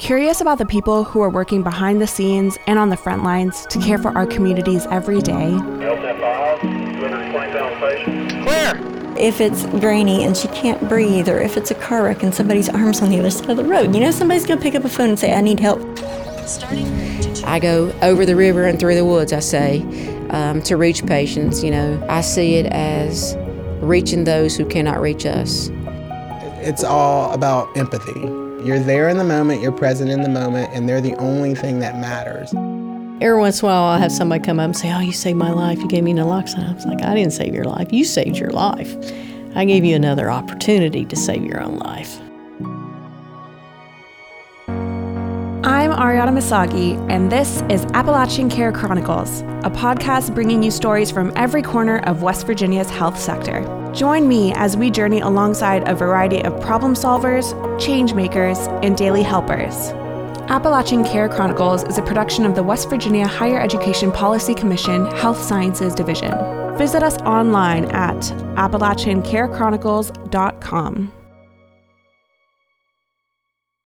Curious about the people who are working behind the scenes and on the front lines to care for our communities every day? Where? If it's grainy and she can't breathe, or if it's a car wreck and somebody's arm's on the other side of the road, you know somebody's gonna pick up a phone and say, I need help. I go over the river and through the woods, I say, um, to reach patients. You know, I see it as reaching those who cannot reach us. It's all about empathy. You're there in the moment, you're present in the moment, and they're the only thing that matters. Every once in a while, I'll have somebody come up and say, Oh, you saved my life. You gave me naloxone. I was like, I didn't save your life. You saved your life. I gave you another opportunity to save your own life. I'm Aryana Misaghi, and this is Appalachian Care Chronicles, a podcast bringing you stories from every corner of West Virginia's health sector. Join me as we journey alongside a variety of problem solvers, change makers, and daily helpers. Appalachian Care Chronicles is a production of the West Virginia Higher Education Policy Commission Health Sciences Division. Visit us online at appalachiancarechronicles.com.